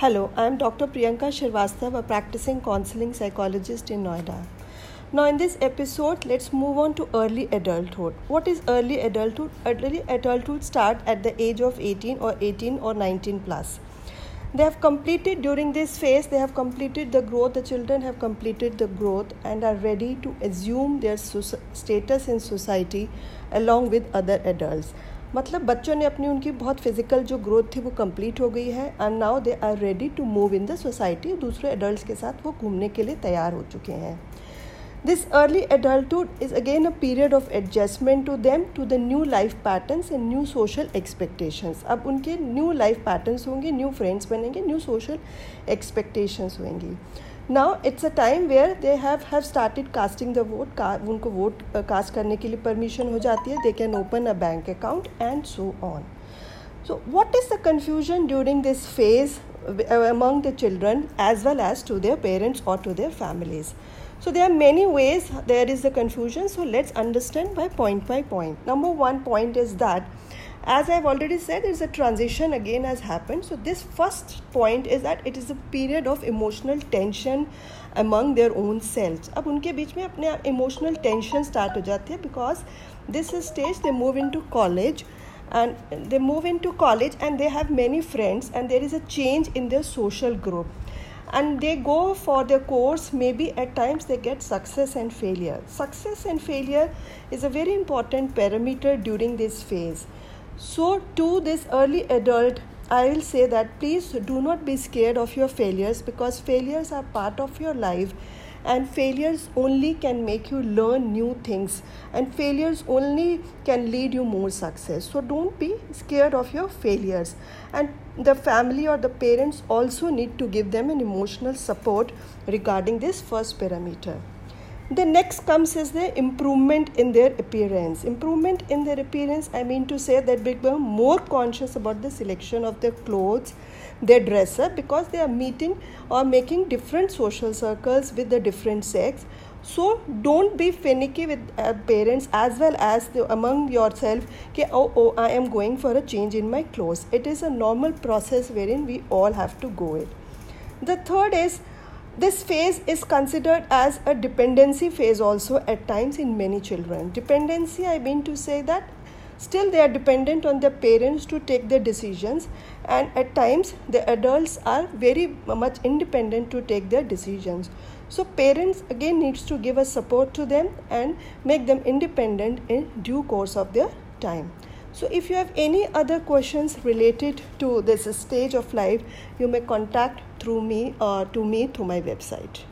Hello, I am Dr. Priyanka Shrivastava, a practicing counseling psychologist in Noida. Now, in this episode, let's move on to early adulthood. What is early adulthood? Early adulthood start at the age of 18 or 18 or 19 plus. They have completed during this phase, they have completed the growth, the children have completed the growth and are ready to assume their status in society along with other adults. मतलब बच्चों ने अपनी उनकी बहुत physical जो growth थी वो complete हो गई है and now they are ready to move in the society दूसरे एडल्ट के साथ वो घूमने के लिए तैयार हो चुके हैं। This early adulthood is again a period of adjustment to them to the new life patterns and new social expectations अब उनके न्यू लाइफ पैटर्न्स होंगे न्यू फ्रेंड्स बनेंगे न्यू सोशल एक्सपेक्टेशंस होंगी। Now it's a time where they have have started casting the vote उनको vote cast uh, करने के लिए permission हो जाती है. They can open a bank account and so on so what is the confusion during this phase among the children as well as to their parents or to their families. So there are many ways there is the confusion. So let's understand by point by point. Number one point is that as I've already said, there is a transition again has happened. So, this first point is that it is a period of emotional tension among their own selves. अब उनके बीच में अपने emotional tension start हो जाती है because this stage they move into college and they move into college and they have many friends and there is a change in their social group. And they go for their course maybe at times they get success and failure. Success and failure is a very important parameter during this phase. So, to this early adult, I will say that please do not be scared of your failures because failures are part of your life and failures only can make you learn new things. And failures only can lead you more success. So don't be scared of your failures. And the family or the parents also need to give them an emotional support regarding this first parameter the next comes is the improvement in their appearance. Improvement in their appearance i mean to say that become more conscious about the selection of their clothes their dress up because they are meeting or making different social circles with the different sex. So don't be finicky with uh, parents as well as the, among yourself oh, oh i am going for a change in my clothes. It is a normal process wherein we all have to go it. The third is this phase is considered as a dependency phase also at times in many children. Dependency, I mean to say that still they are dependent on their parents to take their decisions and at times the adults are very much independent to take their decisions so parents again needs to give a support to them and make them independent in due course of their time so, if you have any other questions related to this stage of life, you may contact through me uh, to me through my website.